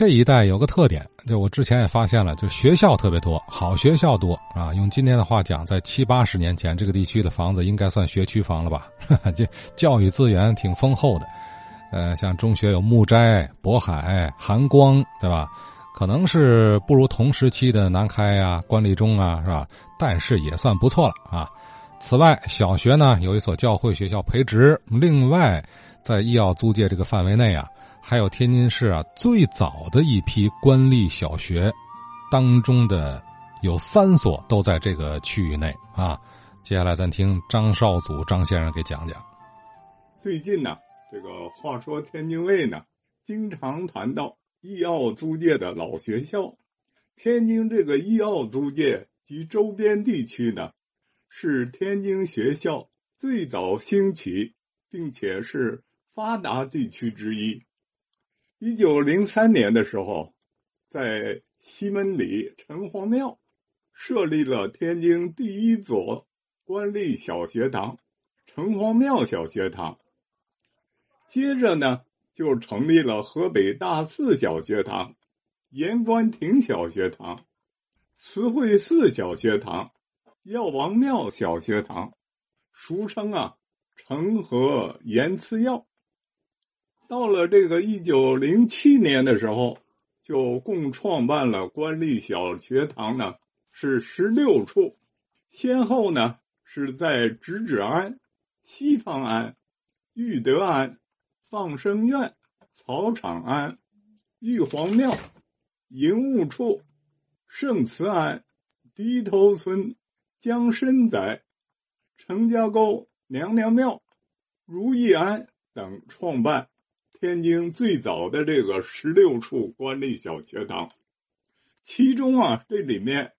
这一带有个特点，就我之前也发现了，就学校特别多，好学校多啊。用今天的话讲，在七八十年前，这个地区的房子应该算学区房了吧？这教育资源挺丰厚的。呃，像中学有木斋、渤海、寒光，对吧？可能是不如同时期的南开啊、关立中啊，是吧？但是也算不错了啊。此外，小学呢有一所教会学校培植。另外，在医药租界这个范围内啊。还有天津市啊最早的一批官立小学，当中的有三所都在这个区域内啊。接下来咱听张少祖张先生给讲讲。最近呢，这个话说天津卫呢，经常谈到医奥租界的老学校。天津这个医奥租界及周边地区呢，是天津学校最早兴起并且是发达地区之一。一九零三年的时候，在西门里城隍庙设立了天津第一所官立小学堂——城隍庙小学堂。接着呢，就成立了河北大寺小学堂、盐官亭小学堂、慈惠寺小学堂、药王庙小学堂，俗称啊“城河盐慈药”。到了这个一九零七年的时候，就共创办了官立小学堂呢，是十六处，先后呢是在直指庵、西方庵、裕德庵、放生院、草场庵、玉皇庙、营务处、圣慈庵、低头村、江深仔、程家沟娘娘庙、如意庵等创办。天津最早的这个十六处官立小学堂，其中啊，这里面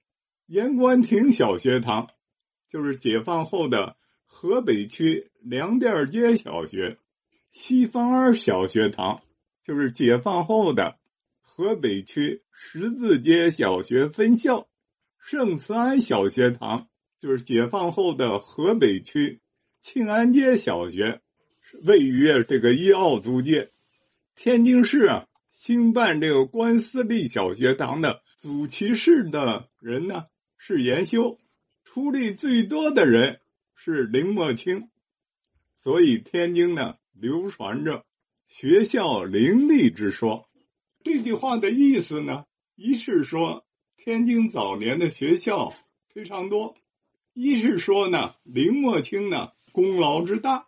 盐官亭小学堂就是解放后的河北区粮店街小学，西方儿小学堂就是解放后的河北区十字街小学分校，圣慈安小学堂就是解放后的河北区庆安街小学。位于这个一奥租界，天津市啊，兴办这个官私立小学堂的祖其事的人呢是严修，出力最多的人是林默清，所以天津呢流传着学校林立之说。这句话的意思呢，一是说天津早年的学校非常多，一是说呢林默清呢功劳之大。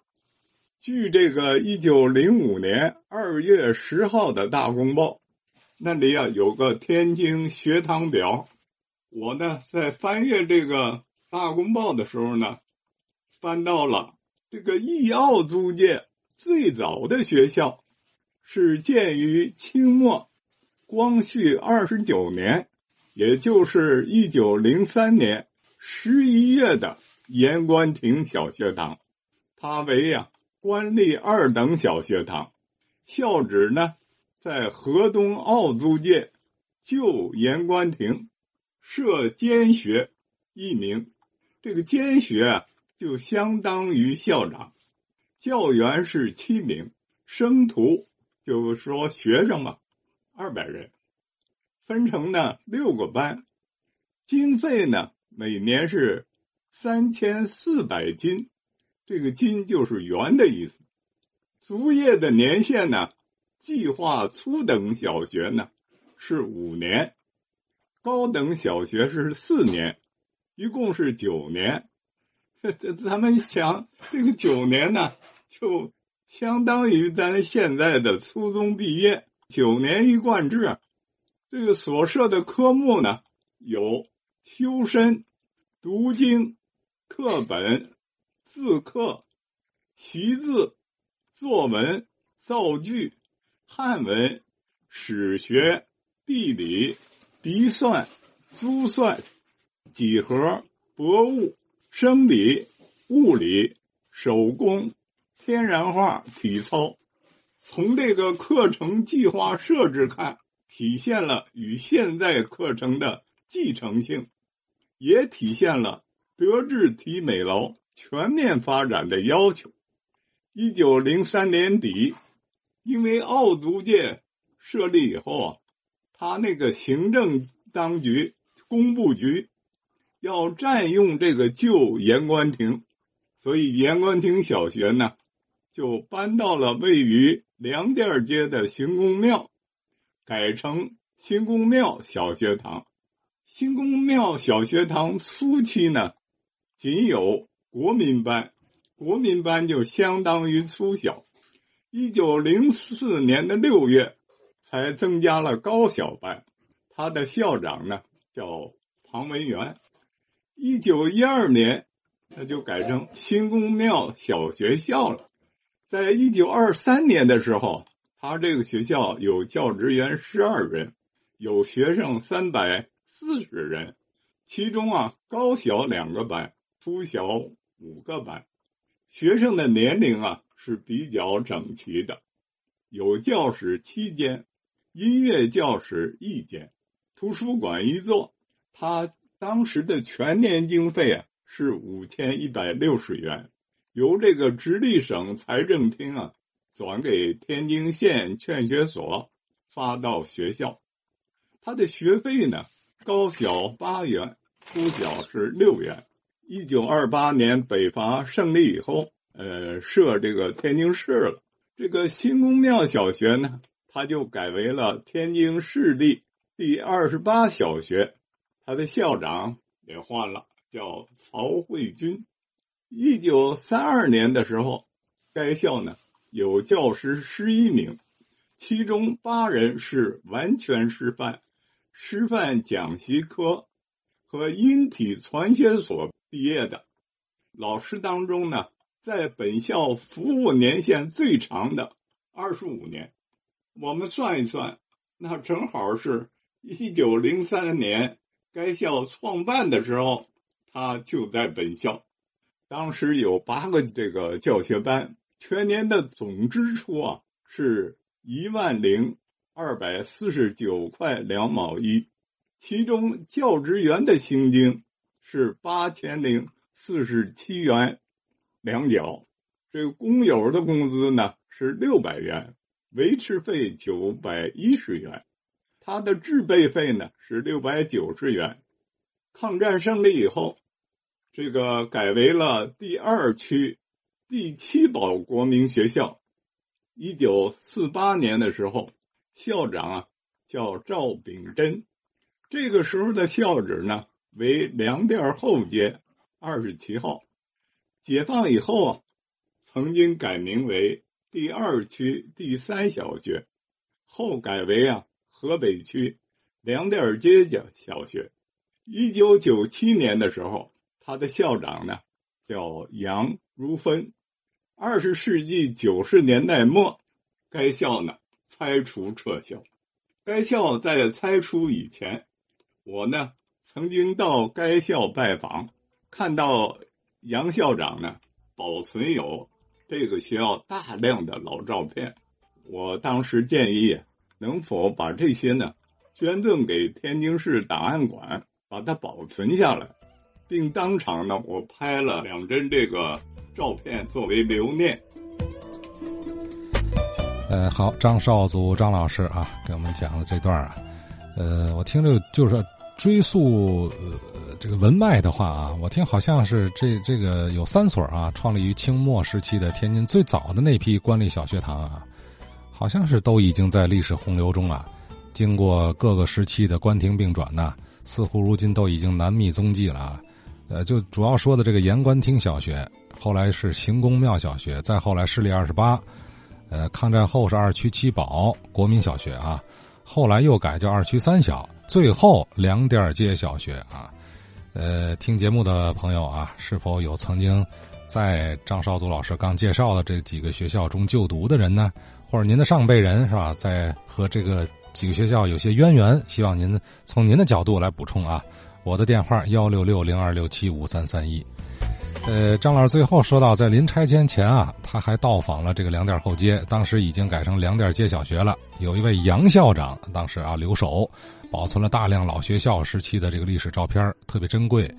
据这个一九零五年二月十号的大公报，那里啊有个天津学堂表。我呢在翻阅这个大公报的时候呢，翻到了这个义奥租界最早的学校是建于清末光绪二十九年，也就是一九零三年十一月的盐官亭小学堂，它为呀。官立二等小学堂，校址呢在河东奥租界旧盐官亭，设监学一名。这个监学就相当于校长，教员是七名，生徒就说学生嘛，二百人，分成呢六个班，经费呢每年是三千四百金。这个“金”就是“元”的意思。卒业的年限呢？计划初等小学呢是五年，高等小学是四年，一共是九年。这咱们想，这个九年呢，就相当于咱现在的初中毕业。九年一贯制，这个所设的科目呢有修身、读经、课本。字课、习字、作文、造句、汉文、史学、地理、笔算、珠算、几何、博物、生理、物理、手工、天然画、体操。从这个课程计划设置看，体现了与现在课程的继承性，也体现了德智体美劳。全面发展的要求。一九零三年底，因为奥租界设立以后啊，他那个行政当局工部局要占用这个旧盐官亭，所以盐官亭小学呢就搬到了位于粮店街的行宫庙，改成新宫庙小学堂。新宫庙小学堂初期呢，仅有国民班，国民班就相当于初小。一九零四年的六月，才增加了高小班，他的校长呢叫庞文元。一九一二年，他就改成新公庙小学校了。在一九二三年的时候，他这个学校有教职员十二人，有学生三百。四十人，其中啊高小两个班，初小五个班，学生的年龄啊是比较整齐的，有教室七间，音乐教室一间，图书馆一座。他当时的全年经费啊是五千一百六十元，由这个直隶省财政厅啊转给天津县劝学所发到学校，他的学费呢。高小八元，初小是六元。一九二八年北伐胜利以后，呃，设这个天津市了。这个新公庙小学呢，它就改为了天津市立第二十八小学，它的校长也换了，叫曹慧君。一九三二年的时候，该校呢有教师十一名，其中八人是完全师范。师范讲习科和音体传学所毕业的老师当中呢，在本校服务年限最长的二十五年，我们算一算，那正好是一九零三年该校创办的时候，他就在本校。当时有八个这个教学班，全年的总支出啊是一万零。二百四十九块两毛一，其中教职员的薪金是八千零四十七元两角，这个工友的工资呢是六百元，维持费九百一十元，他的制备费呢是六百九十元。抗战胜利以后，这个改为了第二区第七保国民学校。一九四八年的时候。校长啊，叫赵秉珍，这个时候的校址呢为粮店后街二十七号。解放以后啊，曾经改名为第二区第三小学，后改为啊河北区粮店街小小学。一九九七年的时候，他的校长呢叫杨如芬。二十世纪九十年代末，该校呢。拆除撤销，该校在拆除以前，我呢曾经到该校拜访，看到杨校长呢保存有这个学校大量的老照片。我当时建议，能否把这些呢捐赠给天津市档案馆，把它保存下来，并当场呢我拍了两帧这个照片作为留念。呃，好，张少祖张老师啊，给我们讲的这段啊，呃，我听着就是追溯呃这个文脉的话啊，我听好像是这这个有三所啊，创立于清末时期的天津最早的那批官立小学堂啊，好像是都已经在历史洪流中啊，经过各个时期的关停并转呢，似乎如今都已经难觅踪迹了啊。呃，就主要说的这个盐官厅小学，后来是行宫庙小学，再后来市立二十八。呃，抗战后是二区七宝国民小学啊，后来又改叫二区三小，最后粮店街小学啊。呃，听节目的朋友啊，是否有曾经在张少祖老师刚介绍的这几个学校中就读的人呢？或者您的上辈人是吧，在和这个几个学校有些渊源？希望您从您的角度来补充啊。我的电话幺六六零二六七五三三一。呃，张老师最后说到，在临拆迁前啊，他还到访了这个粮店后街，当时已经改成粮店街小学了。有一位杨校长，当时啊留守，保存了大量老学校时期的这个历史照片，特别珍贵。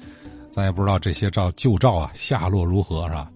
咱也不知道这些照旧照啊下落如何，是吧？